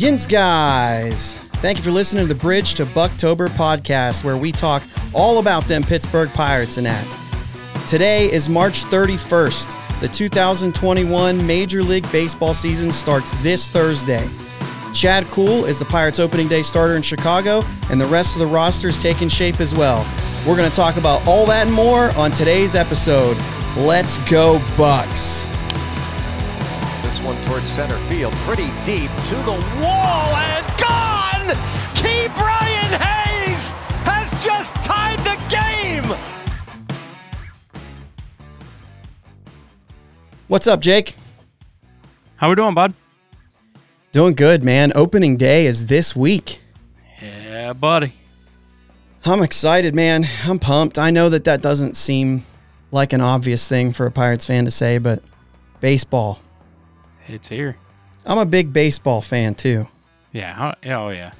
Yins guys, thank you for listening to the Bridge to Bucktober podcast, where we talk all about them Pittsburgh Pirates and that. Today is March 31st. The 2021 Major League Baseball season starts this Thursday. Chad Kuhl is the Pirates opening day starter in Chicago, and the rest of the roster is taking shape as well. We're going to talk about all that and more on today's episode. Let's go, Bucks. This one towards center field, pretty deep to the wall and gone! Key Brian Hayes has just tied the game! What's up, Jake? How we doing, bud? Doing good, man. Opening day is this week. Yeah, buddy. I'm excited, man. I'm pumped. I know that that doesn't seem like an obvious thing for a Pirates fan to say, but baseball. It's here. I'm a big baseball fan too. Yeah. Oh, yeah.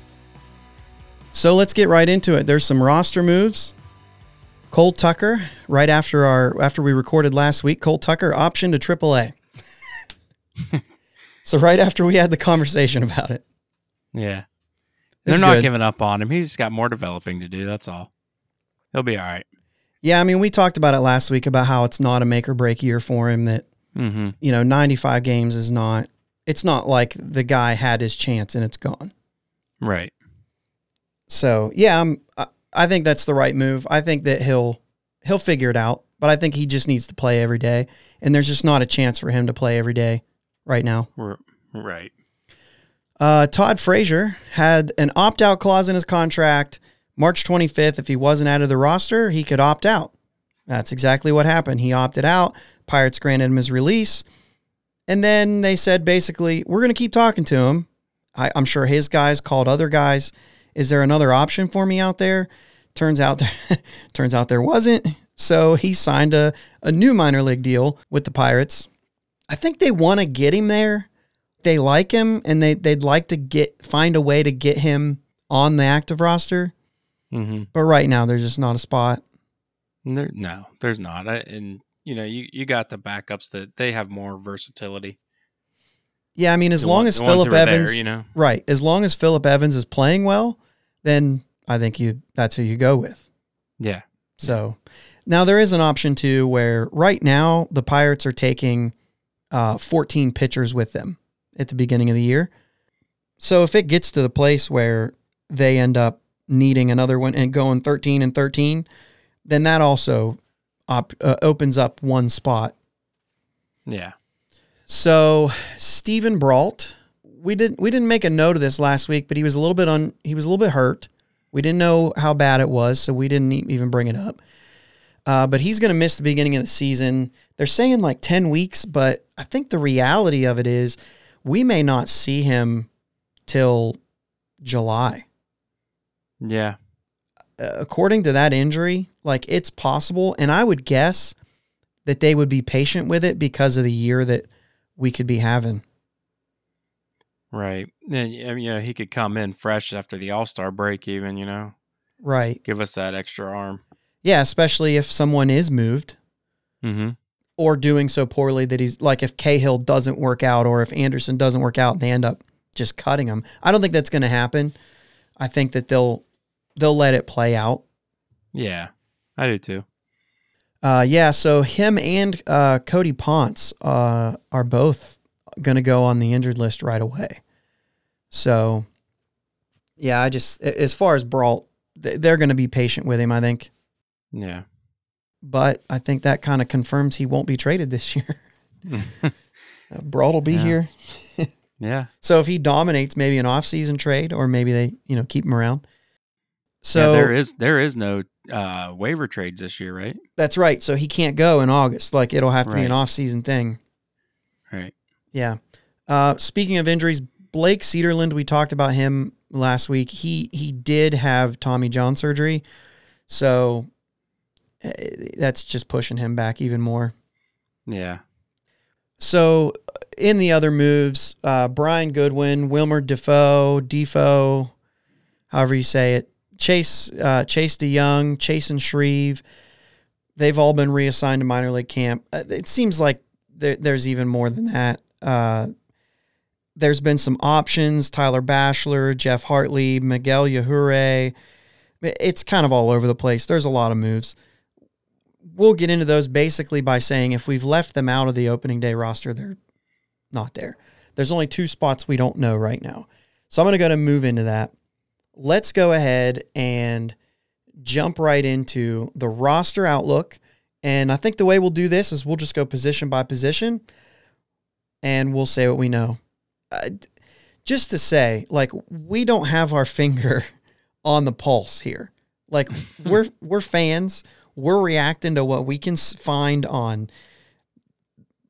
So let's get right into it. There's some roster moves. Cole Tucker, right after our after we recorded last week, Cole Tucker option to AAA. so right after we had the conversation about it. Yeah. It's They're not good. giving up on him. He's got more developing to do. That's all. He'll be all right. Yeah, I mean, we talked about it last week about how it's not a make or break year for him that Mm-hmm. you know, 95 games is not, it's not like the guy had his chance and it's gone. Right. So yeah, I'm, I, I think that's the right move. I think that he'll, he'll figure it out, but I think he just needs to play every day. And there's just not a chance for him to play every day right now. Right. Uh, Todd Frazier had an opt out clause in his contract. March 25th, if he wasn't out of the roster, he could opt out. That's exactly what happened. He opted out. Pirates granted him his release. And then they said basically, we're going to keep talking to him. I, I'm sure his guys called other guys. Is there another option for me out there? Turns out, turns out there wasn't. So he signed a, a new minor league deal with the Pirates. I think they want to get him there they like him and they they'd like to get find a way to get him on the active roster. Mm-hmm. But right now there's just not a spot. There, no, there's not. I, and you know, you you got the backups that they have more versatility. Yeah, I mean as The long one- as Philip are there, Evans you know. right, as long as Philip Evans is playing well, then I think you that's who you go with. Yeah. So now there is an option too where right now the Pirates are taking uh, 14 pitchers with them at the beginning of the year. So if it gets to the place where they end up needing another one and going 13 and 13, then that also op- uh, opens up one spot. Yeah. So Steven Brault, we didn't we didn't make a note of this last week, but he was a little bit on he was a little bit hurt. We didn't know how bad it was, so we didn't even bring it up. Uh, but he's going to miss the beginning of the season. They're saying like ten weeks, but I think the reality of it is we may not see him till July. Yeah. According to that injury, like it's possible, and I would guess that they would be patient with it because of the year that we could be having. Right. And you know, he could come in fresh after the All Star break, even. You know, Right. give us that extra arm. Yeah, especially if someone is moved Mm-hmm. or doing so poorly that he's like if Cahill doesn't work out or if Anderson doesn't work out and they end up just cutting him. I don't think that's going to happen. I think that they'll they'll let it play out. Yeah, I do too. Uh, yeah, so him and uh, Cody Ponce uh, are both going to go on the injured list right away. So, yeah, I just as far as Brault, they're going to be patient with him. I think. Yeah. but I think that kind of confirms he won't be traded this year. Uh, Brault will be Yeah. here. yeah. So if he dominates maybe an off-season trade or maybe they, you know, keep him around. So yeah, there is there is no uh, waiver trades this year, right? that's right. So he can't go in August. Like it'll have to be an Right. off-season thing. Right. Yeah. Uh, speaking of injuries, Blake Cederlind, we talked about him last week. He he did have Tommy John surgery. So uh, that's just pushing him back even more. Yeah. So in the other moves, uh, Brian Goodwin, Wilmer Difo, Difo, however you say it, Chase, uh, Chase De Jong, Chase and Shreve, they've all been reassigned to minor league camp. Uh, It seems like there, there's even more than that. Uh, there's been some options Tyler Bashlor, Geoff Hartlieb, Miguel Yajure. It's kind of all over the place. There's a lot of moves. We'll get into those basically by saying if we've left them out of the opening day roster, they're not there. There's only two spots we don't know right now. So I'm going to go to move into that. Let's go ahead and jump right into the roster outlook. And I think the way we'll do this is we'll just go position by position and we'll say what we know. Uh, just to say, like, we don't have our finger on the pulse here. Like, we're we're fans. We're reacting to what we can find on,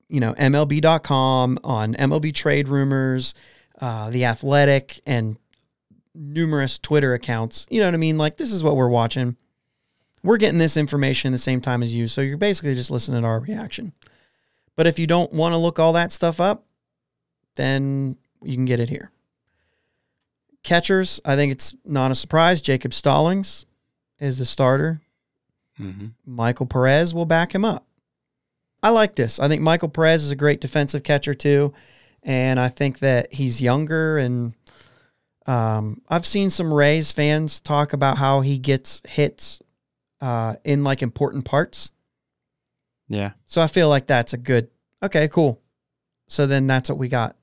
you know, MLB.com, on MLB trade rumors, uh, the Athletic, and numerous Twitter accounts. You know what I mean? Like, this is what we're watching. We're getting this information the same time as you. So you're basically just listening to our reaction. But if you don't want to look all that stuff up, then you can get it here. Catchers, I think it's not a surprise. Jacob Stallings is the starter. Mm-hmm. Michael Perez will back him up. I like this. I think Michael Perez is a great defensive catcher too, and I think that he's younger and um, I've seen some Rays fans talk about how he gets hits uh, in like important parts. Yeah. So I feel like that's a good. Okay, cool. So then that's what we got.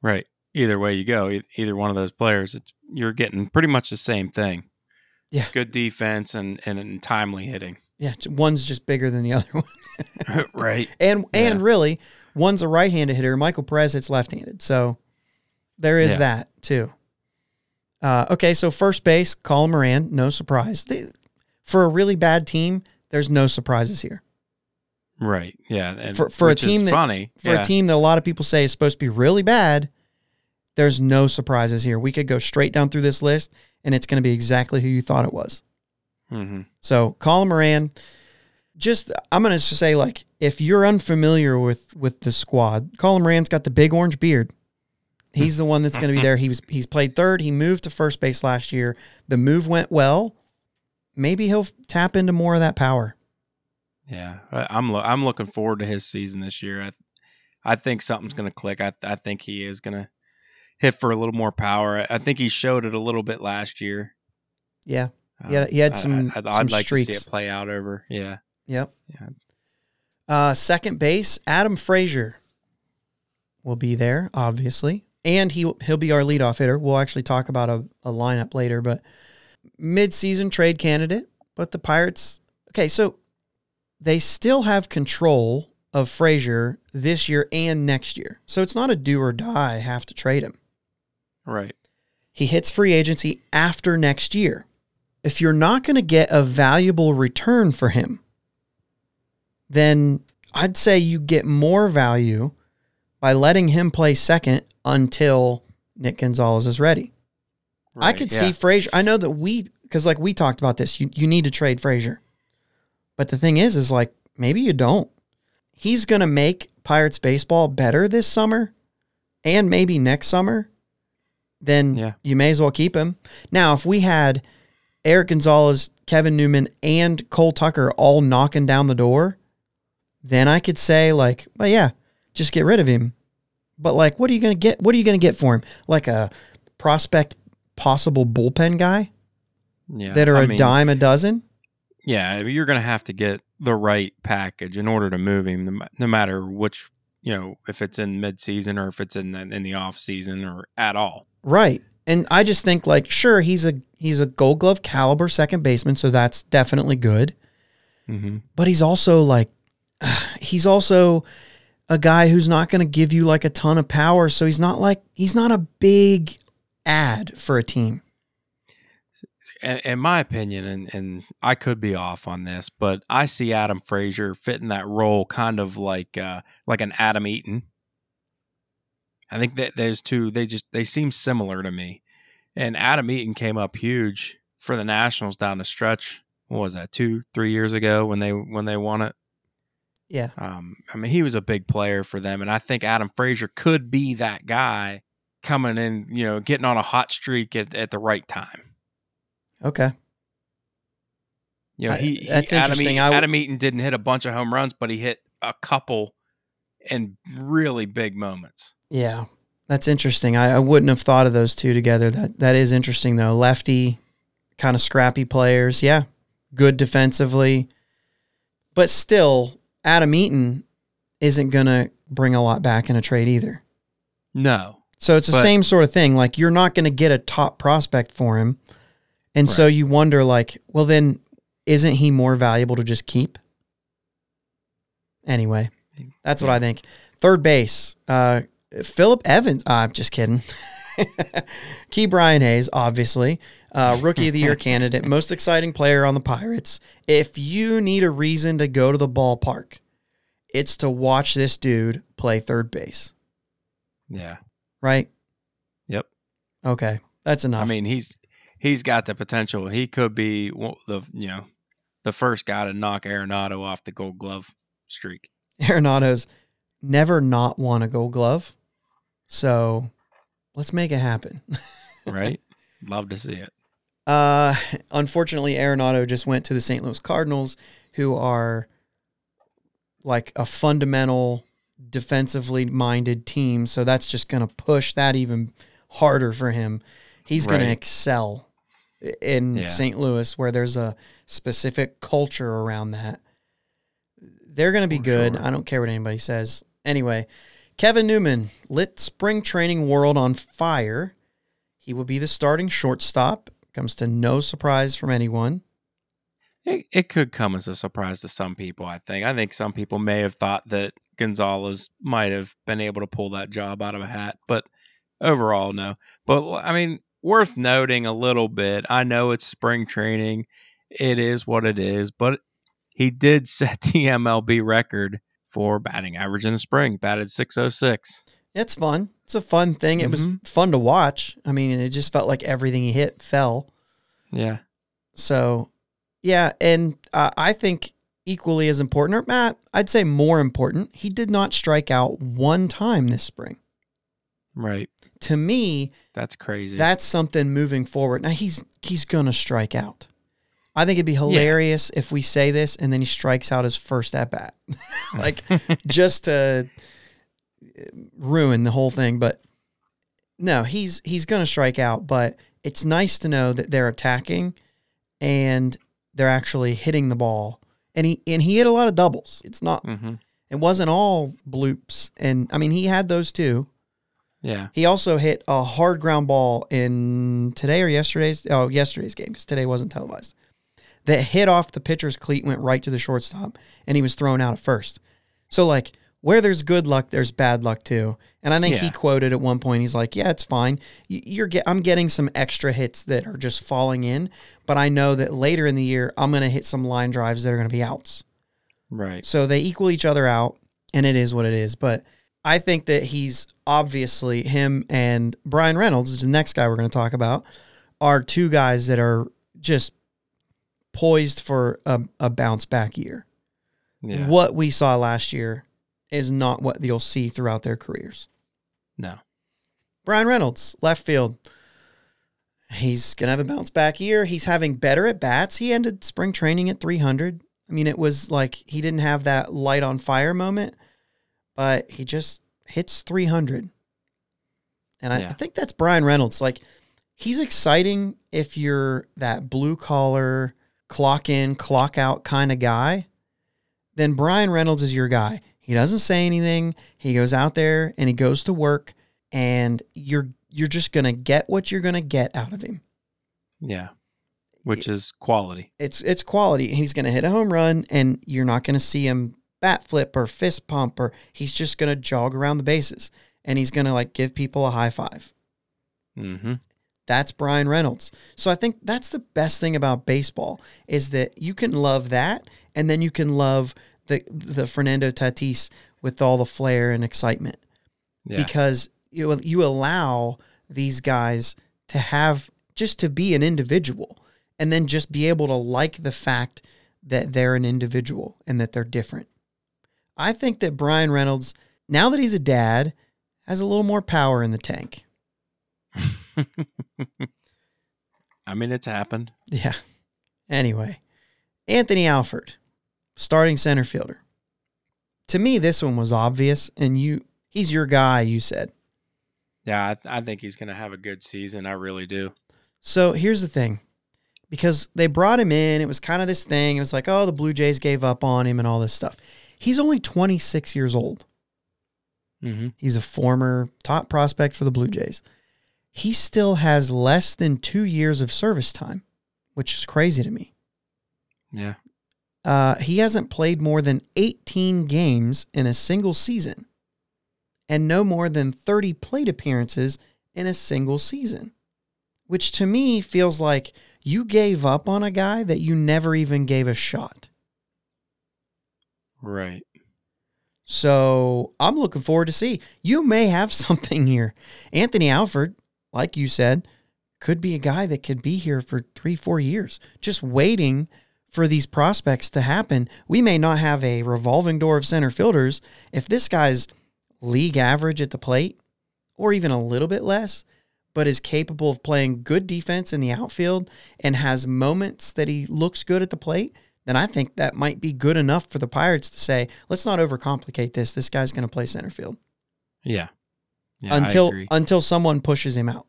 Right. Either way you go, e- either one of those players, it's you're getting pretty much the same thing. Yeah. Good defense and and timely hitting. Yeah, one's just bigger than the other one. right. And and Yeah. really, one's a right-handed hitter. Michael Perez hits left-handed. So there is Yeah. that too. Uh, okay, so first base, Colin Moran, no surprise. They, for a really bad team, there's no surprises here. Right. Yeah. And For for a team that funny. for yeah. a team that a lot of people say is supposed to be really bad, there's no surprises here. We could go straight down through this list, and it's going to be exactly who you thought it was. hmm So Colin Moran, just I'm gonna say like if you're unfamiliar with with the squad, Colin Moran's got the big orange beard. He's the one that's gonna be there. He was he's played third. He moved to first base last year. The move went well. Maybe he'll tap into more of that power. Yeah. I'm lo- I'm looking forward to his season this year. I I think something's going to click. I I think he is going to hit for a little more power. I, think he showed it a little bit last year. Yeah. He he had some- I, would like to see it play out over. Yeah. Yep. Yeah. Uh, second base, Adam Frazier will be there, obviously, and he he'll be our leadoff hitter. We'll actually talk about a, a lineup later, but mid-season trade candidate. But the Pirates, okay, so they still have control of Frazier this year and next year, so it's not a do or die. Have to trade him. Right. He hits free agency after next year. If you're not going to get a valuable return for him, then I'd say you get more value by letting him play second until Nick Gonzalez is ready. I could yeah. see Frazier. I know that we, because like we talked about this, you, you need to trade Frazier. But the thing is, is like maybe you don't. He's going to make Pirates baseball better this summer and maybe next summer. Then Yeah. you may as well keep him. Now, if we had Erik Gonzalez, Kevin Newman, and Cole Tucker all knocking down the door, then I could say like, well, yeah, just get rid of him. But like, what are you gonna get? What are you gonna get for him? Like a prospect, possible bullpen guy yeah. that are I a mean, dime a dozen. Yeah, you're going to have to get the right package in order to move him, no matter which, you know, if it's in mid-season or if it's in the, in the off season or at all. Right. And I just think like, sure, he's a he's a Gold Glove caliber second baseman, so that's definitely good. Mm-hmm. But he's also like, he's also a guy who's not going to give you like a ton of power. So he's not like he's not a big ad for a team. In, my opinion, and, and I could be off on this, but I see Adam Frazier fitting that role kind of like uh, like an Adam Eaton. I think that those two they just they seem similar to me. And Adam Eaton came up huge for the Nationals down the stretch. What was that? Two, three years ago when they when they won it. Yeah. Um, I mean, he was a big player for them, and I think Adam Frazier could be that guy coming in, you know, getting on a hot streak at, at the right time. Okay. You know, I- he, he that's Adam interesting. Eaton, I Adam Eaton didn't hit a bunch of home runs, but he hit a couple in really big moments. Yeah. That's interesting. I, I wouldn't have thought of those two together. That that is interesting though. Lefty, kind of scrappy players. Yeah, good defensively, but still, Adam Eaton isn't gonna bring a lot back in a trade either. No. So it's the But- same sort of thing. Like you're not going to get a top prospect for him. And so you wonder like, well then isn't he more valuable to just keep? Anyway, that's what I think. Third base, uh Philip Evans, uh, I'm just kidding. Ke'Bryan Hayes, obviously, uh, rookie of the year candidate, most exciting player on the Pirates. If you need a reason to go to the ballpark, it's to watch this dude play third base, Yeah. right? Yep. Okay, that's enough. I mean, he's he's got the potential. He could be the you know the first guy to knock Arenado off the Gold Glove streak. Arenado's never not won a Gold Glove, so let's make it happen. Right? Love to see it. Uh, unfortunately, Arenado just went to the St. Louis Cardinals, who are like a fundamental defensively minded team. So that's just going to push that even harder for him. He's going to excel in Yeah. St. Louis, where there's a specific culture around that. They're going to be For good. sure. I don't care what anybody says. Anyway, Kevin Newman lit spring training world on fire. He will be the starting shortstop. Comes to no surprise from anyone. It, it could come as a surprise to some people, I think. I think some people may have thought that Gonzalez might have been able to pull that job out of a hat, but overall, no. But I mean, worth noting a little bit. I know it's spring training, it is what it is, but he did set the MLB record for batting average in the spring, batted 606. It's fun. It's a fun thing. It was Mhm. fun to watch. I mean, it just felt like everything he hit fell. Yeah. So, yeah, and uh, I think equally as important, or Matt, I'd say more important, he did not strike out one time this spring. Right. To me, That's crazy. that's something moving forward. Now he's he's gonna strike out. I think it'd be hilarious if we say this and then he strikes out his first at bat, like just to uh, ruin the whole thing. But no, he's he's gonna strike out. But it's nice to know that they're attacking and they're actually hitting the ball. And he and he hit a lot of doubles. It's not. hmm It wasn't all bloops. And I mean, he had those too. Yeah. He also hit a hard ground ball in today or yesterday's oh yesterday's game because today wasn't televised. That hit off the pitcher's cleat, went right to the shortstop, and he was thrown out at first. So like where there's good luck, there's bad luck too. And I think he quoted at one point, he's like, "Yeah, it's fine. You're get, I'm getting some extra hits that are just falling in, but I know that later in the year I'm gonna hit some line drives that are gonna be outs." Right. So they equal each other out, and it is what it is. But I think that he's obviously him and Bryan Reynolds, the next guy we're going to talk about, are two guys that are just poised for a, a bounce back year. Yeah. What we saw last year is not what you'll see throughout their careers. No. Bryan Reynolds, left field. He's going to have a bounce back year. He's having better at bats. He ended spring training at 300. I mean, it was like he didn't have that light on fire moment, but he just hits 300. And I, Yeah. I think that's Bryan Reynolds. Like, he's exciting if you're that blue collar, clock in, clock out kind of guy. Then Bryan Reynolds is your guy. He doesn't say anything. He goes out there and he goes to work, and you're you're just gonna get what you're gonna get out of him. Yeah. Which is quality. It's it's quality. He's gonna hit a home run, and you're not gonna see him bat flip or fist pump, or he's just gonna jog around the bases, and he's gonna like give people a high five. Mm-hmm. That's Bryan Reynolds. So I think that's the best thing about baseball is that you can love that, and then you can love the the Fernando Tatis with all the flair and excitement. Yeah. because you you allow these guys to have just to be an individual and then just be able to like the fact that they're an individual and that they're different. I think that Bryan Reynolds, now that he's a dad, has a little more power in the tank. I mean, it's happened. Yeah. Anyway, Anthony Alford, starting center fielder. To me, this one was obvious, and you he's your guy, you said. Yeah, I, I think he's going to have a good season. I really do. So here's the thing. Because they brought him in, it was kind of this thing. It was like, oh, the Blue Jays gave up on him and all this stuff. He's only 26 years old. Mm-hmm. He's a former top prospect for the Blue Jays. He still has less than two years of service time, which is crazy to me. Yeah. Uh, he hasn't played more than 18 games in a single season and no more than 30 plate appearances in a single season, which to me feels like you gave up on a guy that you never even gave a shot. Right. So I'm looking forward to see. You may have something here. Anthony Alford, like you said, could be a guy that could be here for three, four years, just waiting for these prospects to happen. We may not have a revolving door of center fielders. If this guy's league average at the plate, or even a little bit less, but is capable of playing good defense in the outfield and has moments that he looks good at the plate, then I think that might be good enough for the Pirates to say, let's not overcomplicate this. This guy's going to play center field Yeah. Yeah, until until someone pushes him out.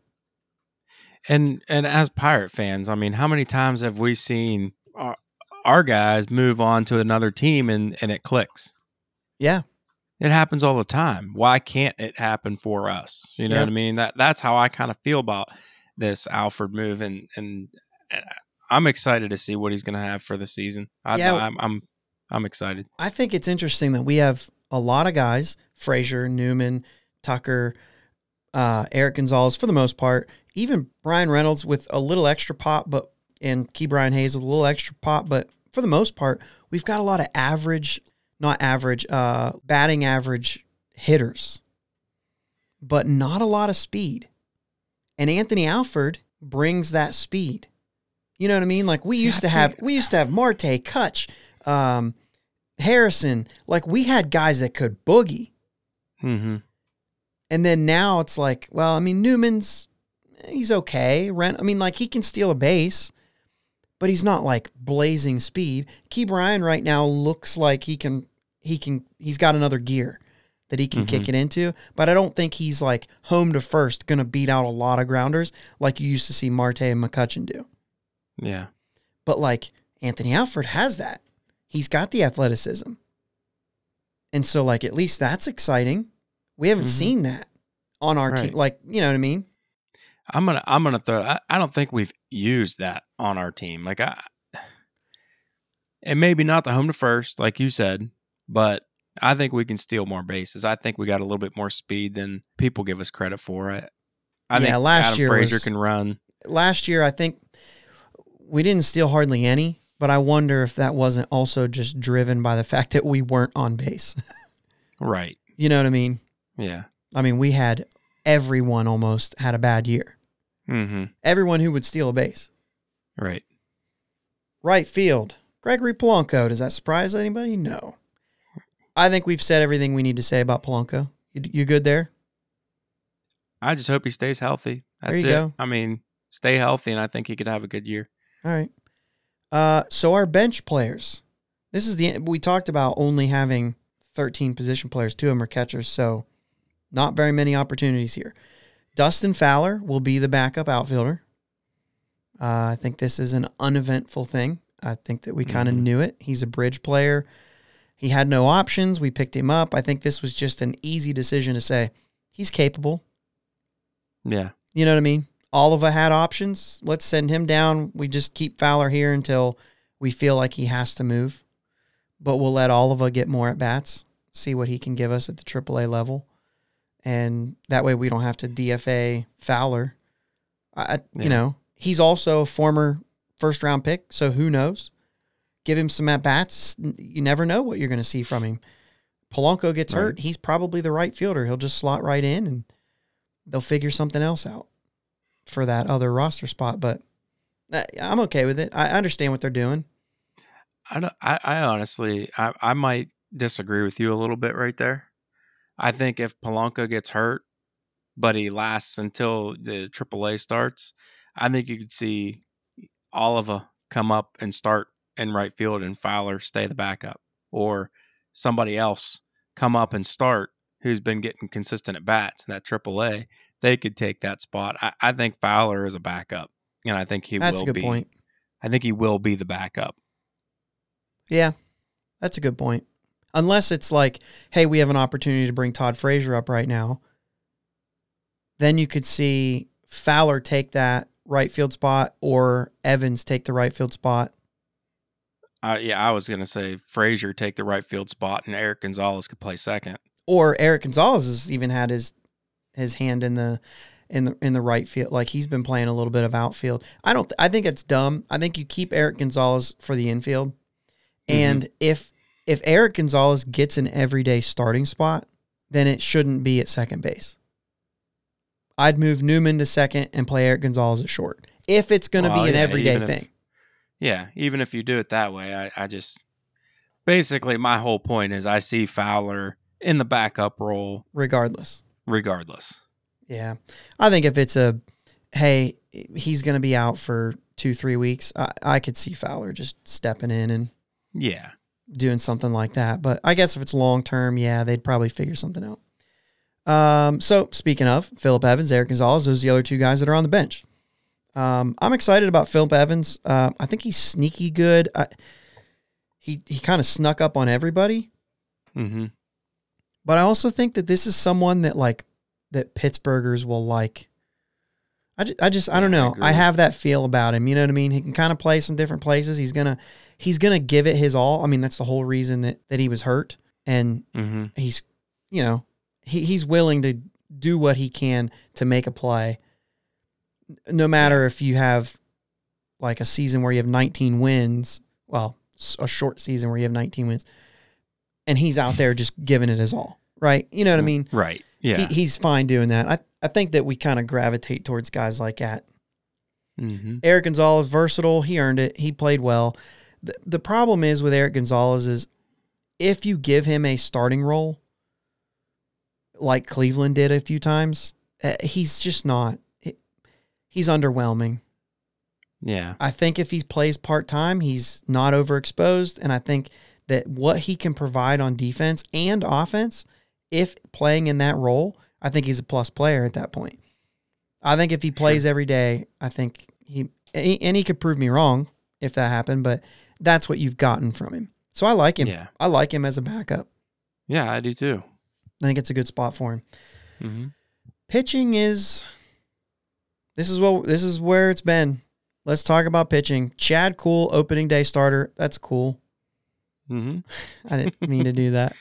And and as Pirate fans, I mean, how many times have we seen our, our guys move on to another team and and it clicks? Yeah, It happens all the time. Why can't it happen for us? You know Yeah. what I mean? That that's how I kind of feel about this Alford move, and and I'm excited to see what he's going to have for the season. I, Yeah. I'm I'm I'm excited. I think it's interesting that we have a lot of guys, Frazier, Newman, Tucker, uh, Erik Gonzalez for the most part, even Bryan Reynolds with a little extra pop, but and Ke'Bryan Hayes with a little extra pop, but for the most part, we've got a lot of average, not average, uh, batting average hitters, but not a lot of speed. And Anthony Alford brings that speed. You know what I mean? Like we See, used I to have, we used to have Marte, Cutch, um, Harrison. Like we had guys that could boogie. Mm-hmm. And then now it's like, well, I mean, Newman's eh, he's okay. Rent, I mean, like he can steal a base, but he's not like blazing speed. Ke'Bryan right now looks like he can he can he's got another gear that he can mm-hmm. kick it into, but I don't think he's like home to first gonna beat out a lot of grounders like you used to see Marte and McCutchen do. Yeah. But like Anthony Alford has that. He's got the athleticism. And so like at least that's exciting. We haven't Mhm. seen that on our team. Like, you know what I mean? I'm gonna I'm gonna throw. I, I don't think we've used that on our team. Like I, and maybe not the home to first, like you said, but I think we can steal more bases. I think we got a little bit more speed than people give us credit for. I, I Yeah, think last Adam year Frazier was- can run. Last year I think we didn't steal hardly any, but I wonder if that wasn't also just driven by the fact that we weren't on base. Right. you know what I mean? Yeah. I mean, we had everyone almost had a bad year. Mm-hmm. Everyone who would steal a base. Right. Right field. Gregory Polanco. Does that surprise anybody? No. I think we've said everything we need to say about Polanco. You, you good there? I just hope he stays healthy. That's There you it. go. I mean, stay healthy, and I think he could have a good year. All right. Uh, so our bench players. This is the we talked about only having 13 position players. Two of them are catchers, so not very many opportunities here. Dustin Fowler will be the backup outfielder. Uh, I think this is an uneventful thing. I think that we kind of Mhm. knew it. He's a bridge player. He had no options. We picked him up. I think this was just an easy decision to say he's capable. Yeah. You know what I mean? Oliva had options. Let's send him down. We just keep Fowler here until we feel like he has to move. But we'll let Oliva get more at bats, see what he can give us at the AAA level. And that way we don't have to DFA Fowler. I, Yeah. You know, he's also a former first round pick. So who knows? Give him some at bats. You never know what you're going to see from him. Polanco gets Right. hurt. He's probably the right fielder. He'll just slot right in and they'll figure something else out for that other roster spot. But uh, I'm okay with it. I understand what they're doing. I, don't, I, I honestly, I, I might disagree with you a little bit right there. I think if Polanco gets hurt, but he lasts until the AAA starts, I think you could see Oliva come up and start in right field and Fowler stay the backup, or somebody else come up and start who's been getting consistent at bats in that AAA they could take that spot. I, I think Fowler is a backup, and I think he That's will a good be. point. I think he will be the backup. Yeah, that's a good point. Unless it's like, hey, we have an opportunity to bring Todd Frazier up right now, then you could see Fowler take that right field spot or Evans take the right field spot. Uh, yeah, I was gonna say Frazier take the right field spot, and Erik Gonzalez could play second. Or Erik Gonzalez has even had his his hand in the in the in the right field. Like he's been playing a little bit of outfield. I don't. I think it's dumb. I think you keep Erik Gonzalez for the infield, and if if Erik Gonzalez gets an everyday starting spot, then it shouldn't be at second base. I'd move Newman to second and play Erik Gonzalez at short if it's going to Well, be an yeah, everyday even if- thing. Yeah, even if you do it that way, I, I just basically my whole point is I see Fowler in the backup role regardless. regardless. Yeah. I think if it's a, hey, he's going to be out for two, three weeks, I, I could see Fowler just stepping in and Yeah, doing something like that. But I guess if it's long term, yeah, they'd probably figure something out. Um, so speaking of Philip Evans, Erik Gonzalez, those are the other two guys that are on the bench. Um, I'm excited about Philip Evans. Uh, I think he's sneaky good. I, he he kind of snuck up on everybody. hmm But I also think that this is someone that like that Pittsburghers will like. I just, I just I don't Yeah, I know. I, have that feel about him. You know what I mean? He can kind of play some different places. He's gonna he's gonna give it his all. I mean, that's the whole reason that that he was hurt, and hmm he's you know he he's willing to do what he can to make a play. No matter if you have like a season where you have 19 wins, well, a short season where you have 19 wins, and he's out there just giving it his all, right? You know what I mean? Right. Yeah. He, he's fine doing that. I, I think that we kind of gravitate towards guys like that. hmm Erik Gonzalez, versatile. He earned it. He played well. The, the problem is with Erik Gonzalez is if you give him a starting role, like Cleveland did a few times, uh, he's just not. He's underwhelming. Yeah. I think if he plays part time, he's not overexposed. And I think that what he can provide on defense and offense, if playing in that role, I think he's a plus player at that point. I think if he plays every day, I think he- and he could prove me wrong if that happened, but that's what you've gotten from him. So I like him. Yeah. I like him as a backup. Yeah, I do too. I think it's a good spot for him. Mm-hmm. Pitching is this is what this is where it's been. Let's talk about pitching. Chad Kuhl, opening day starter. That's cool. Mm-hmm. I didn't mean to do that.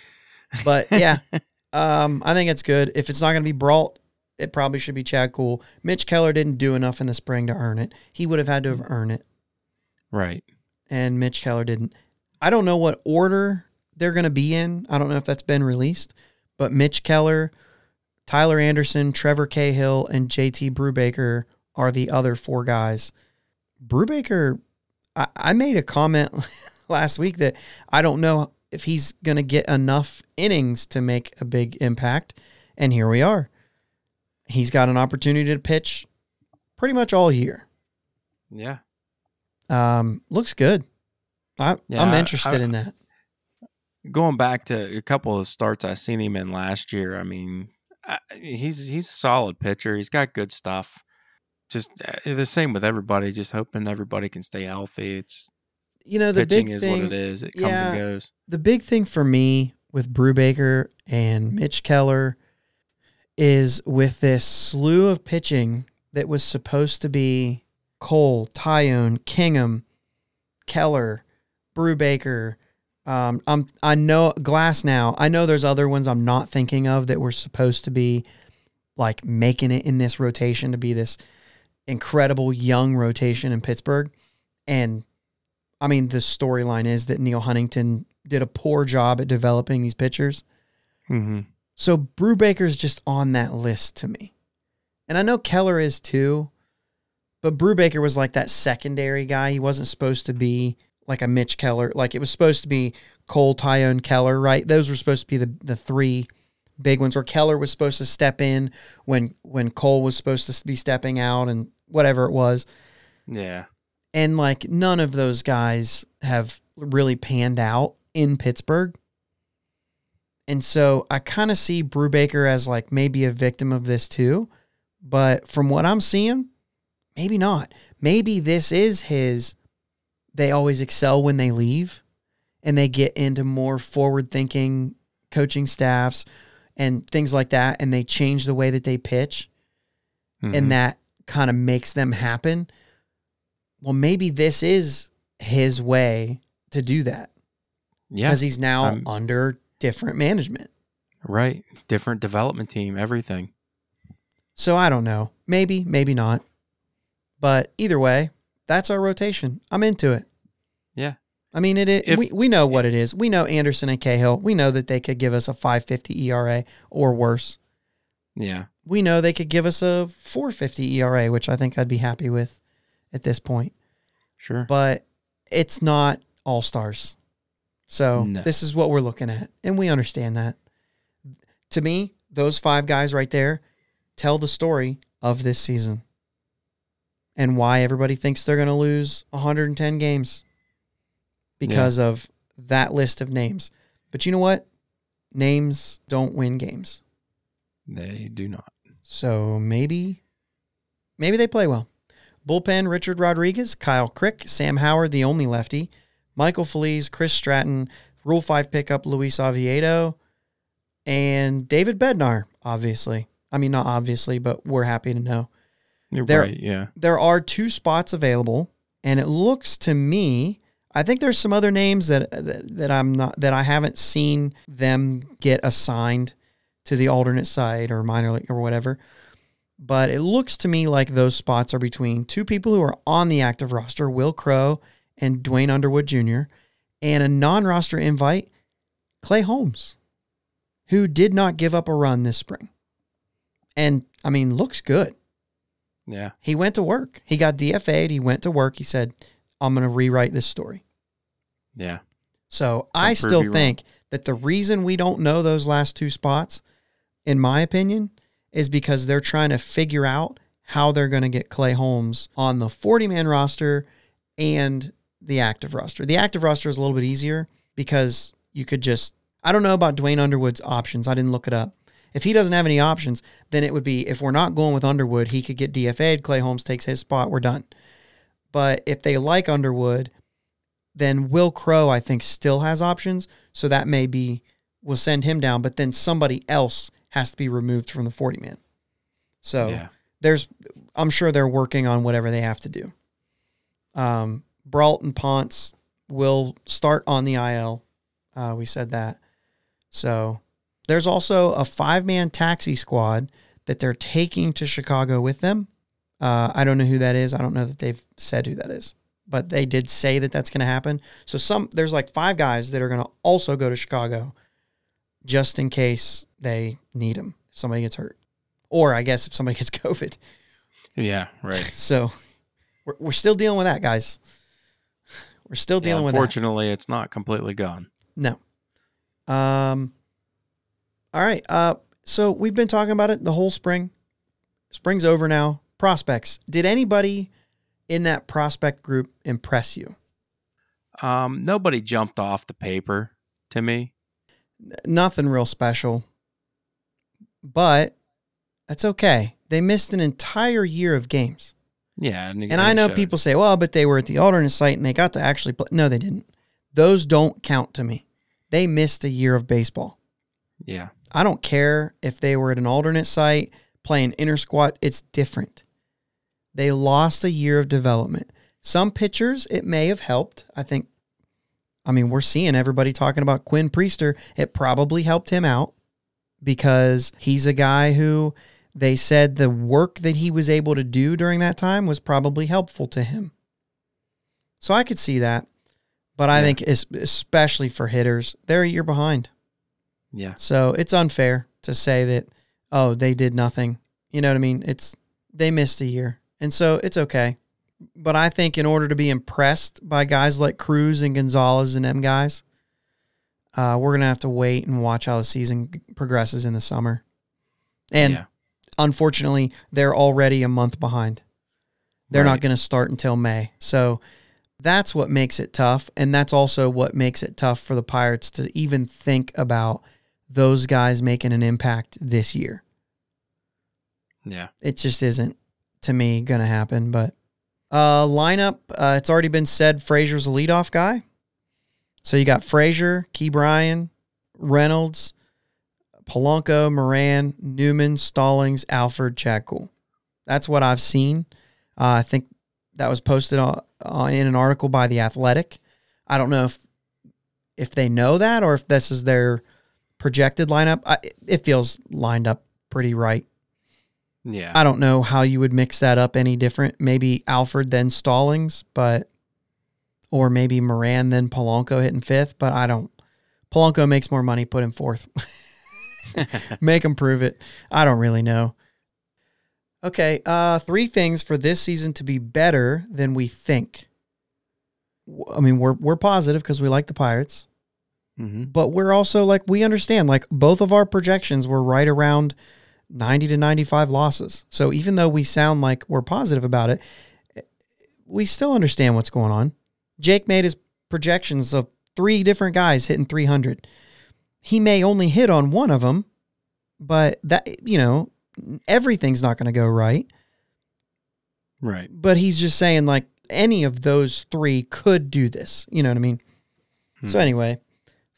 But yeah, um, I think it's good. If it's not going to be Brault, it probably should be Chad Kuhl. Mitch Keller didn't do enough in the spring to earn it. He would have had to have earned it, Right. And Mitch Keller didn't. I don't know what order they're going to be in. I don't know if that's been released, but Mitch Keller, Tyler Anderson, Trevor Cahill, and JT Brubaker are the other four guys. Brubaker, I, I made a comment last week that I don't know if he's going to get enough innings to make a big impact. And here we are. He's got an opportunity to pitch pretty much all year. Yeah. Um, looks good. I, Yeah, I- interested I- in that. Going back to a couple of starts I seen him in last year. I mean, I, he's he's a solid pitcher. He's got good stuff. Just uh, the same with everybody. Just hoping everybody can stay healthy. It's You know, the pitching big is thing, what it is. It comes yeah. and goes. the big thing for me with Brubaker and Mitch Keller is with this slew of pitching that was supposed to be Cole, Taillon, Kingham, Keller, Brubaker. Um, I'm I know Glasnow. I know there's other ones I'm not thinking of that were supposed to be like making it in this rotation to be this incredible young rotation in Pittsburgh. And I mean, the storyline is that Neal Huntington did a poor job at developing these pitchers. Mm-hmm. So Brubaker's just on that list to me. And I know Keller is too, but Brubaker was like that secondary guy. He wasn't supposed to be like a Mitch Keller. Like it was supposed to be Cole, Taillon, Keller, right? Those were supposed to be the, the three big ones. Or Keller was supposed to step in when when Cole was supposed to be stepping out and whatever it was. Yeah. And like none of those guys have really panned out in Pittsburgh. And so I kind of see Brubaker as like maybe a victim of this too. But from what I'm seeing, maybe not. Maybe this is his they always excel when they leave and they get into more forward thinking coaching staffs and things like that and they change the way that they pitch Mhm. and that kind of makes them happen. Well, maybe this is his way to do that yeah, because he's now I'm- under different management. right. Different development team, everything. So I don't know. Maybe, maybe not. But either way, that's our rotation. I'm into it. Yeah. I mean, it. it If- we we know what it is. We know Anderson and Cahill. We know that they could give us a 550 ERA or worse. Yeah. We know they could give us a 450 ERA, which I think I'd be happy with at this point. Sure. But it's not all stars. So No. this is what we're looking at, and we understand that. To me, those five guys right there tell the story of this season and why everybody thinks they're going to lose 110 games because of that list of names. But you know what? Names don't win games. they do not. So maybe, maybe they play well. Bullpen: Richard Rodriguez, Kyle Crick, Sam Howard, the only lefty, Michael Feliz, Chris Stratton, Rule Five pickup Luis Oviedo, and David Bednar. Obviously, I mean not obviously, but we're happy to know You're There- right. Yeah. there are two spots available, and it looks to me. I think there's some other names that, uh, that that I'm not that I haven't seen them get assigned to the alternate side or minor league or whatever. But it looks to me like those spots are between two people who are on the active roster, Wil Crowe and Duane Underwood Jr., and a non-roster invite, Clay Holmes, who did not give up a run this spring. And I mean, looks good. Yeah. He went to work. He got DFA'd. He went to work. He said, I'm going to rewrite this story. Yeah. So I still you wrong. think that the reason we don't know those last two spots, in my opinion, is because they're trying to figure out how they're going to get Clay Holmes on the 40 man roster and the active roster. The active roster is a little bit easier because you could just, I don't know about Duane Underwood's options. I didn't look it up. If he doesn't have any options, then it would be if we're not going with Underwood, he could get DFA'd. Clay Holmes takes his spot. We're done. But if they like Underwood, then Wil Crowe, I think, still has options. So that may be, we'll send him down, but then somebody else has to be removed from the 40 man. So Yeah. there's, I'm sure they're working on whatever they have to do. Um, Brault and Ponce will start on the IL. Uh, we said that. So there's also a five man taxi squad that they're taking to Chicago with them. Uh, I don't know who that is. I don't know that they've said who that is, but they did say that that's going to happen. So some there's like five guys that are going to also go to Chicago, just in case they need them if somebody gets hurt, or I guess if somebody gets COVID. Yeah. Right. So we're we're still dealing with that, guys. We're still Yeah, dealing with that. unfortunately, it's not completely gone. No. Um. All right. Uh. So we've been talking about it the whole spring. Spring's over now. Prospects. Did anybody in that prospect group impress you? Um, nobody jumped off the paper to me. Nothing real special. But that's okay. They missed an entire year of games. Yeah, and, And I know people say, well, but they were at the alternate site and they got to actually play. No, they didn't. Those don't count to me. They missed a year of baseball. Yeah, I don't care if they were at an alternate site playing inner squat, it's different. They lost a year of development. Some pitchers, it may have helped. I think, I mean, we're seeing everybody talking about Quinn Priester. It probably helped him out because he's a guy who they said the work that he was able to do during that time was probably helpful to him. So I could see that. But I Yeah. think, especially for hitters, they're a year behind. Yeah, So it's unfair to say that, oh, they did nothing. You know what I mean? It's they missed a year. And so it's okay. But I think in order to be impressed by guys like Cruz and Gonzalez and them guys, uh, we're gonna have to wait and watch how the season progresses in the summer. And yeah, unfortunately, they're already a month behind. They're not going to start until May. So that's what makes it tough. And that's also what makes it tough for the Pirates to even think about those guys making an impact this year. Yeah. It just isn't to me gonna happen. But uh lineup, uh, it's already been said Frazier's a leadoff guy. So you got Frazier, Ke'Bryan, Reynolds, Polanco, Moran, Newman, Stallings, Alford, Chad Kuhl. That's what I've seen. Uh, I think that was posted on, uh, in an article by the Athletic. I don't know if if they know that or if this is their projected lineup. I, it feels lined up pretty right. Yeah. I don't know how you would mix that up any different. Maybe Alford then Stallings, but or maybe Moran then Polanco hitting fifth. But I don't. Polanco makes more money. Put him fourth. Make him prove it. I don't really know. Okay, uh, three things for this season to be better than we think. I mean, we're we're positive because we like the Pirates, hmm but we're also like we understand like both of our projections were right around 90 to 95 losses. So even though we sound like we're positive about it, we still understand what's going on. Jake made his projections of three different guys hitting 300. He may only hit on one of them, but that you know, everything's not going to go right. Right. But he's just saying like any of those three could do this. You know what I mean? So Hmm. anyway,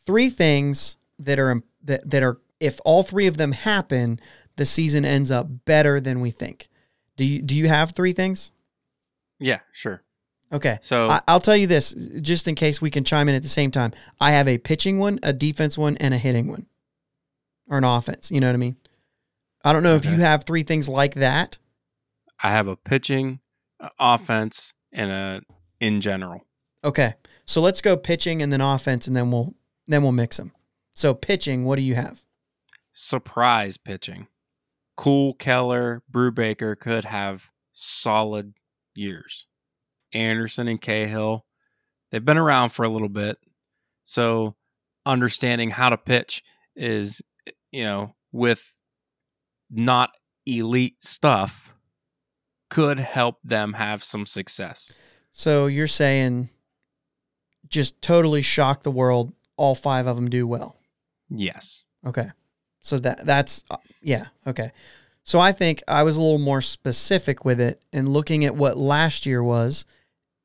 three things that are that that are if all three of them happen, the season ends up better than we think. Do you do you have three things? Yeah, sure. Okay. So I, I'll tell you this, just in case we can chime in at the same time. I have a pitching one, a defense one, and a hitting one, or an offense. You know what I mean? I don't know if you have three things like that. I have a pitching, a offense, and a in general. Okay, so let's go pitching and then offense, and then we'll then we'll mix them. So pitching, what do you have? Surprise pitching. Kuhl Keller, Brubaker could have solid years. Anderson and Cahill, they've been around for a little bit. So understanding how to pitch is, you know, with not elite stuff could help them have some success. So you're saying just totally shock the world. All five of them do well. Yes. Okay. So that that's uh, yeah, okay. So I think I was a little more specific with it and looking at what last year was,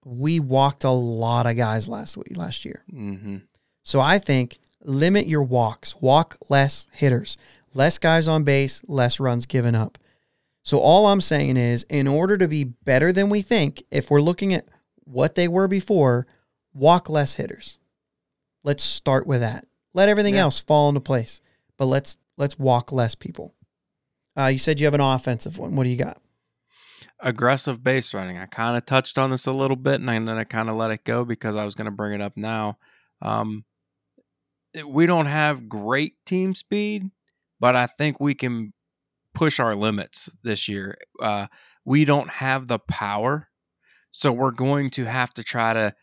we walked a lot of guys last week last year. hmm So I think limit your walks, walk less hitters, less guys on base, less runs given up. So all I'm saying is in order to be better than we think, if we're looking at what they were before, walk less hitters. Let's start with that. Let everything Yeah. else fall into place. But let's let's walk less people. Uh, you said you have an offensive one. What do you got? aggressive base running. I kind of touched on this a little bit, and then I kind of let it go because I was going to bring it up now. Um, we don't have great team speed, but I think we can push our limits this year. Uh, we don't have the power, so we're going to have to try to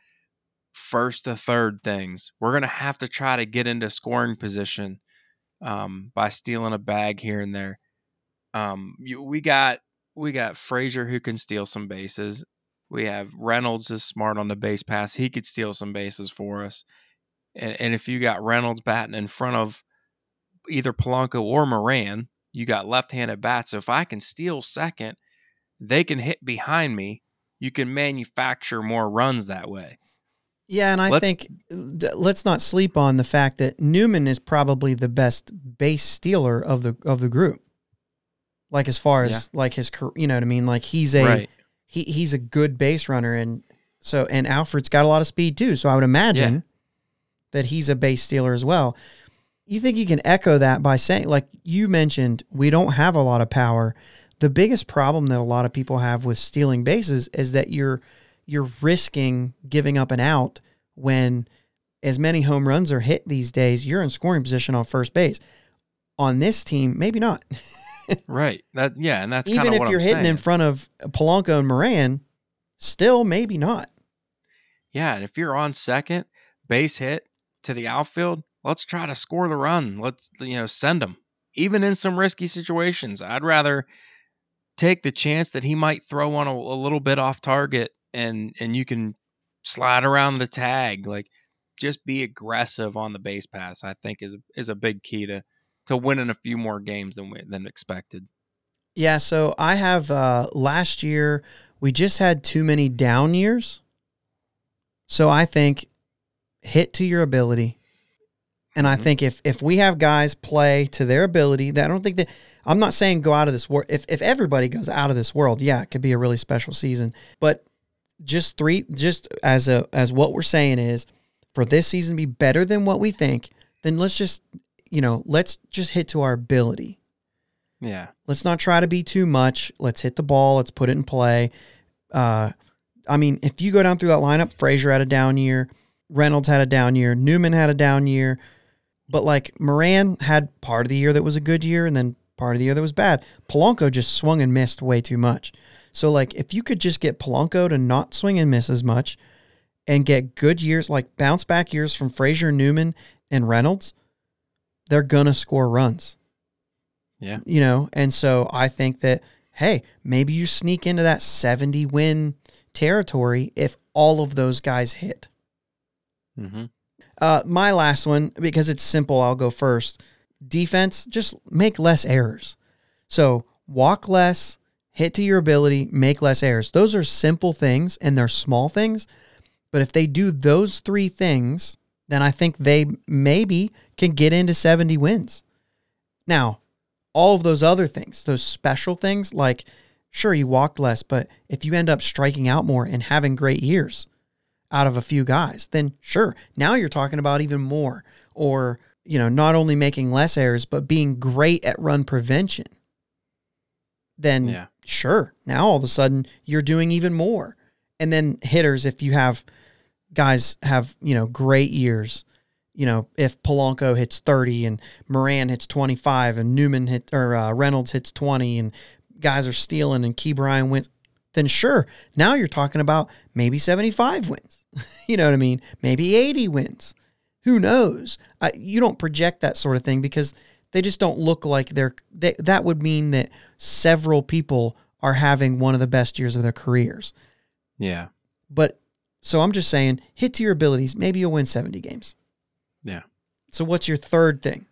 first to third things. We're going to have to try to get into scoring position um, by stealing a bag here and there. Um, you, we got we got Frazier who can steal some bases. We have Reynolds is smart on the base pass. He could steal some bases for us. And, and if you got Reynolds batting in front of either Polanco or Moran, you got left-handed bats. So if I can steal second, they can hit behind me. You can manufacture more runs that way. Yeah, and I Let's- think let's not sleep on the fact that Newman is probably the best base stealer of the of the group. Like as far as like his you know what I mean? Like he's a right. he he's a good base runner and so and Alford's got a lot of speed too. So I would imagine that he's a base stealer as well. You think you can echo that by saying like you mentioned we don't have a lot of power. The biggest problem that a lot of people have with stealing bases is that you're you're risking giving up an out when as many home runs are hit these days, you're in scoring position on first base. On this team, maybe not. Right. That yeah, and that's Even if you're I'm hitting saying. in front of Polanco and Moran, still maybe not. Yeah, and if you're on second, base hit to the outfield, let's try to score the run. Let's you know send them. Even in some risky situations, I'd rather take the chance that he might throw one a, a little bit off target, and and you can slide around the tag. Like just be aggressive on the base pass. I think is is a big key to to winning a few more games than we, than expected. Yeah, so I have uh last year we just had too many down years. So I think hit to your ability. And I Mhm. think if if we have guys play to their ability, that I don't think that I'm not saying go out of this world. If if everybody goes out of this world, yeah, it could be a really special season. But just three just as a as what we're saying is for this season to be better than what we think, then let's just you know, let's just hit to our ability. Yeah. Let's not try to be too much. Let's hit the ball. Let's put it in play. Uh, I mean, if you go down through that lineup, Frazier had a down year, Reynolds had a down year, Newman had a down year, but like Moran had part of the year that was a good year, and then part of the year that was bad. Polanco just swung and missed way too much. So like, if you could just get Polanco to not swing and miss as much, and get good years like bounce back years from Frazier, Newman, and Reynolds, they're gonna score runs Yeah. you know and so i think that hey maybe you sneak into that 70 win territory if all of those guys hit Mm-hmm. uh, my last one because it's simple i'll go first defense just make less errors so walk less hit to your ability make less errors those are simple things and they're small things but if they do those three things then i think they maybe can get into 70 wins now all of those other things, those special things, like sure you walked less, but if you end up striking out more and having great years out of a few guys, then sure, now you're talking about even more. Or, you know, not only making less errors, but being great at run prevention. Then Yeah. Sure, now all of a sudden you're doing even more. And then hitters, if you have guys have, you know, great years, you know, if Polanco hits 30 and Moran hits 25 and Newman hit or uh, Reynolds hits 20 and guys are stealing and Ke'Bryan wins, then sure, now you're talking about maybe 75 wins. you know what I mean? Maybe 80 wins. Who knows? You don't project that sort of thing because they just don't look like they're. They, that would mean that several people are having one of the best years of their careers. Yeah. But so I'm just saying, hit to your abilities. Maybe you'll win 70 games. Yeah. So what's your third thing?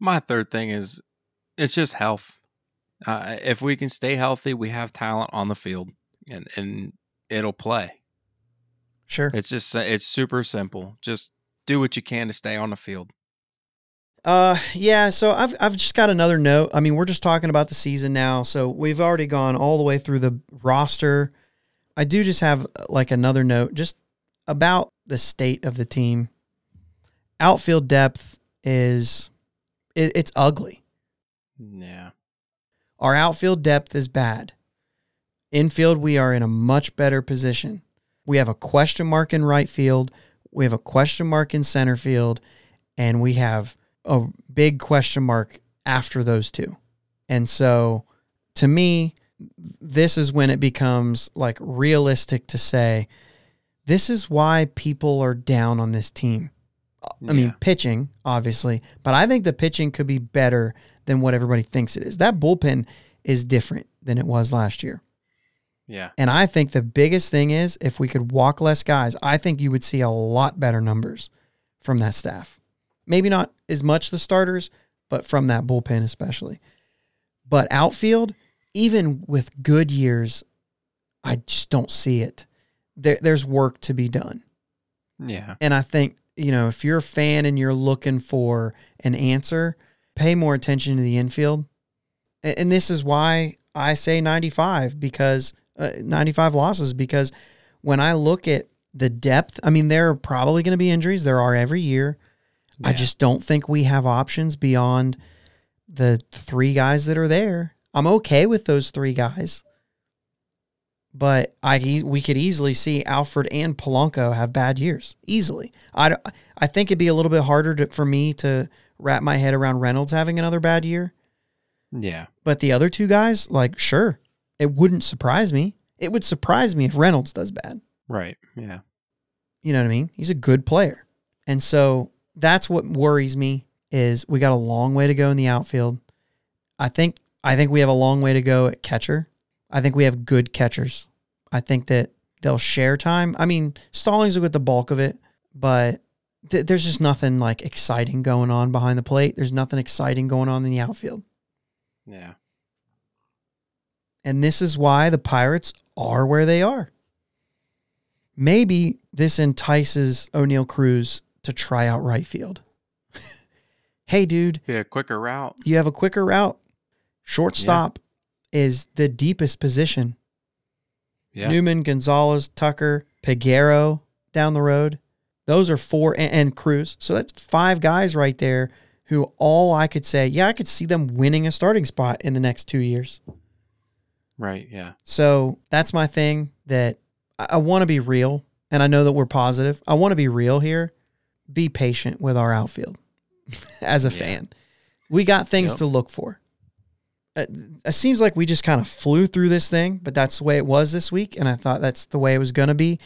My third thing is it's just health. Uh, if we can stay healthy, we have talent on the field, and and it'll play. Sure. It's just it's super simple. Just do what you can to stay on the field. Uh, yeah. So I've I've just got another note. I mean, we're just talking about the season now, so we've already gone all the way through the roster. I do just have like another note, just about the state of the team. Outfield depth is it, it's ugly. Yeah. Our outfield depth is bad. Infield, we are in a much better position. We have a question mark in right field. We have a question mark in center field. And we have a big question mark after those two. And so to me, this is when it becomes like realistic to say, this is why people are down on this team. I mean, Yeah. pitching, obviously, but I think the pitching could be better than what everybody thinks it is. That bullpen is different than it was last year. Yeah. And I think the biggest thing is if we could walk less guys, I think you would see a lot better numbers from that staff. Maybe not as much the starters, but from that bullpen especially. But outfield, even with good years, I just don't see it. There, there's work to be done. Yeah. And I think, you know, if you're a fan and you're looking for an answer, pay more attention to the infield. A- And this is why I say 95 because uh, 95 losses because when I look at the depth, I mean, there are probably going to be injuries. There are every year. I just don't think we have options beyond the three guys that are there. I'm okay with those three guys, but I we could easily see Alford and Polanco have bad years easily. I, I think it'd be a little bit harder to, for me to wrap my head around Reynolds having another bad year, Yeah. but the other two guys, like sure, it wouldn't surprise me. It would surprise me if Reynolds does bad. Right. Yeah. You know what I mean? He's a good player. And so that's what worries me is we got a long way to go in the outfield. I think I think we have a long way to go at catcher. I think we have good catchers. I think that they'll share time. I mean, Stallings will get the bulk of it, but th- there's just nothing like exciting going on behind the plate. There's nothing exciting going on in the outfield. Yeah. And this is why the Pirates are where they are. Maybe this entices Oneil Cruz to try out right field. hey, dude, Be a quicker route. you have a quicker route. Shortstop is the deepest position. Yeah. Newman, Gonzalez, Tucker, Peguero down the road. Those are four, and, and Cruz. So that's five guys right there who all I could say, yeah, I could see them winning a starting spot in the next two years. Right. Yeah. So that's my thing that I, I want to be real. And I know that we're positive. I want to be real here. Be patient with our outfield as a Yeah. fan. We got things Yep. to look for. It, it seems like we just kind of flew through this thing, but that's the way it was this week. And I thought that's the way it was going to be.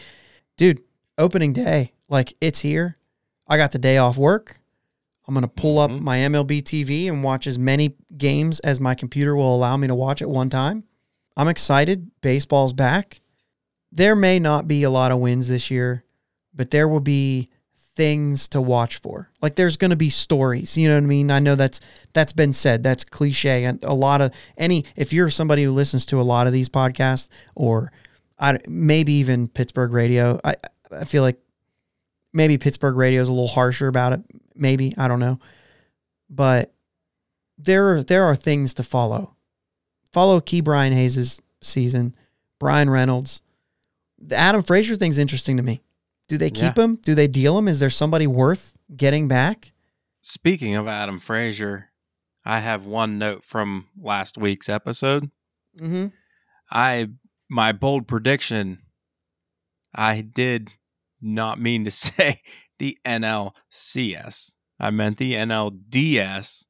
Dude, opening day, like it's here. I got the day off work. I'm going to pull up Mhm. my MLB TV and watch as many games as my computer will allow me to watch at one time. I'm excited. Baseball's back. There may not be a lot of wins this year, but there will be things to watch for. Like there's going to be stories. You know what I mean? I know that's that's been said. That's cliche. And a lot of any if you're somebody who listens to a lot of these podcasts or I maybe even Pittsburgh radio, I I feel like maybe Pittsburgh radio is a little harsher about it. Maybe I don't know, but there are there are things to follow. Follow Ke'Bryan Hayes' season, Bryan Reynolds. The Adam Frazier thing's interesting to me. Do they keep him? Do they deal him? Is there somebody worth getting back? Speaking of Adam Frazier, I have one note from last week's episode. Mm-hmm. I my bold prediction. I did not mean to say the NLCS. I meant the NLDS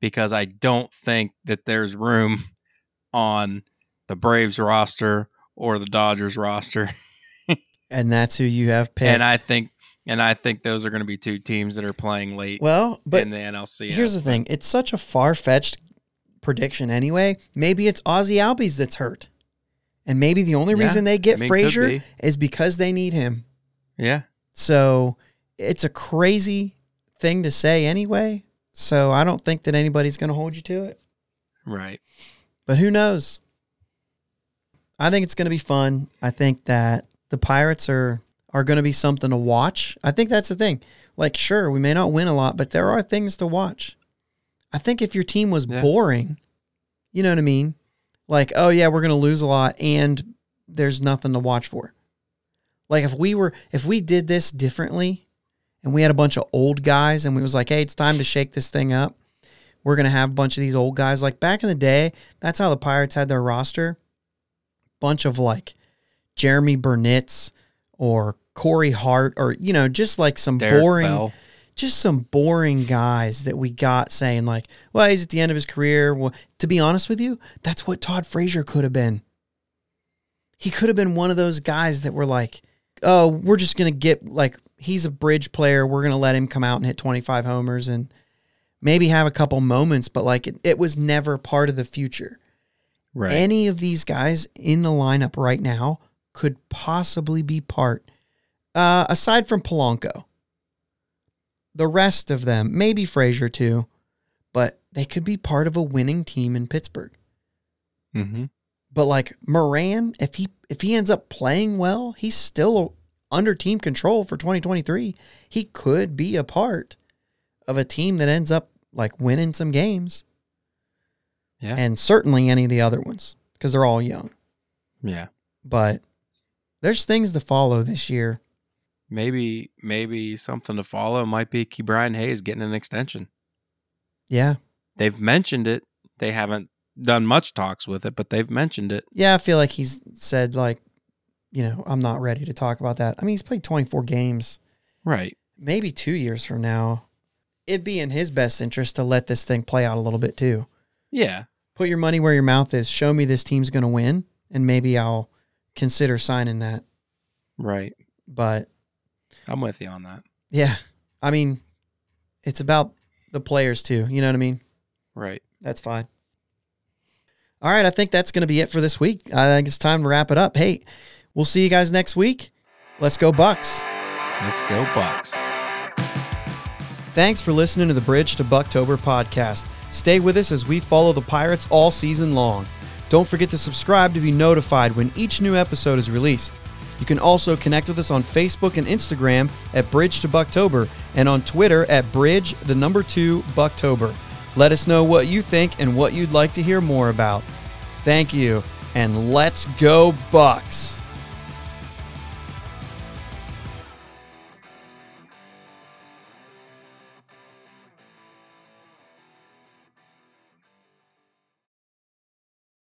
because I don't think that there's room on the Braves roster or the Dodgers roster. And that's who you have picked. And I think and I think those are going to be two teams that are playing late well, but in the NLCS. here's the thing: it's such a far fetched prediction anyway. Maybe it's Ozzie Albies that's hurt, and maybe the only Yeah, reason they get I mean, Frazier be. is because they need him. Yeah. So it's a crazy thing to say anyway. So I don't think that anybody's going to hold you to it. Right. But who knows? I think it's going to be fun. I think that the Pirates are are going to be something to watch. I think that's the thing. Like, sure, we may not win a lot, but there are things to watch. I think if your team was Yeah. boring, you know what I mean? Like, oh yeah, we're going to lose a lot and there's nothing to watch for. Like if we were if we did this differently and we had a bunch of old guys and we was like, "Hey, it's time to shake this thing up." We're going to have a bunch of these old guys like back in the day, that's how the Pirates had their roster. Bunch of like Jeremy Burnitz or Corey Hart or you know, just like some Derek boring Bell. just some boring guys that we got saying like, well, he's at the end of his career. Well, to be honest with you, that's what Todd Frazier could have been. He could have been one of those guys that were like, oh, we're just gonna get like he's a bridge player. We're gonna let him come out and hit 25 homers and maybe have a couple moments, but like it, it was never part of the future. Right. Any of these guys in the lineup right now could possibly be part, uh, aside from Polanco. The rest of them, maybe Frazier too, but they could be part of a winning team in Pittsburgh. mm-hmm. But like Moran, if he if he ends up playing well, he's still under team control for 2023. He could be a part of a team that ends up like winning some games, Yeah. and certainly any of the other ones because they're all young. yeah. But there's things to follow this year. Maybe maybe something to follow might be Ke'Bryan Hayes getting an extension. Yeah, They've mentioned it. They haven't done much talks with it, but they've mentioned it. yeah. I feel like he's said like, you know, I'm not ready to talk about that. I mean, he's played 24 games. Right. maybe two years from now, it'd be in his best interest to let this thing play out a little bit too. Yeah. Put your money where your mouth is. Show me this team's going to win, and maybe I'll consider signing that. Right. But I'm with you on that. yeah, I mean, it's about the players too. You know what I mean? Right. That's fine. All right, I think that's going to be it for this week. I think it's time to wrap it up. Hey, we'll see you guys next week. Let's go, Bucs. Let's go Bucs. Thanks for listening to the Bridge to Bucktober podcast. Stay with us as we follow the Pirates all season long. Don't forget to subscribe to be notified when each new episode is released. You can also connect with us on Facebook and Instagram at Bridge to Bucktober and on Twitter at Bridge the number 2 Bucktober. Let us know what you think and what you'd like to hear more about. Thank you and let's go Bucs.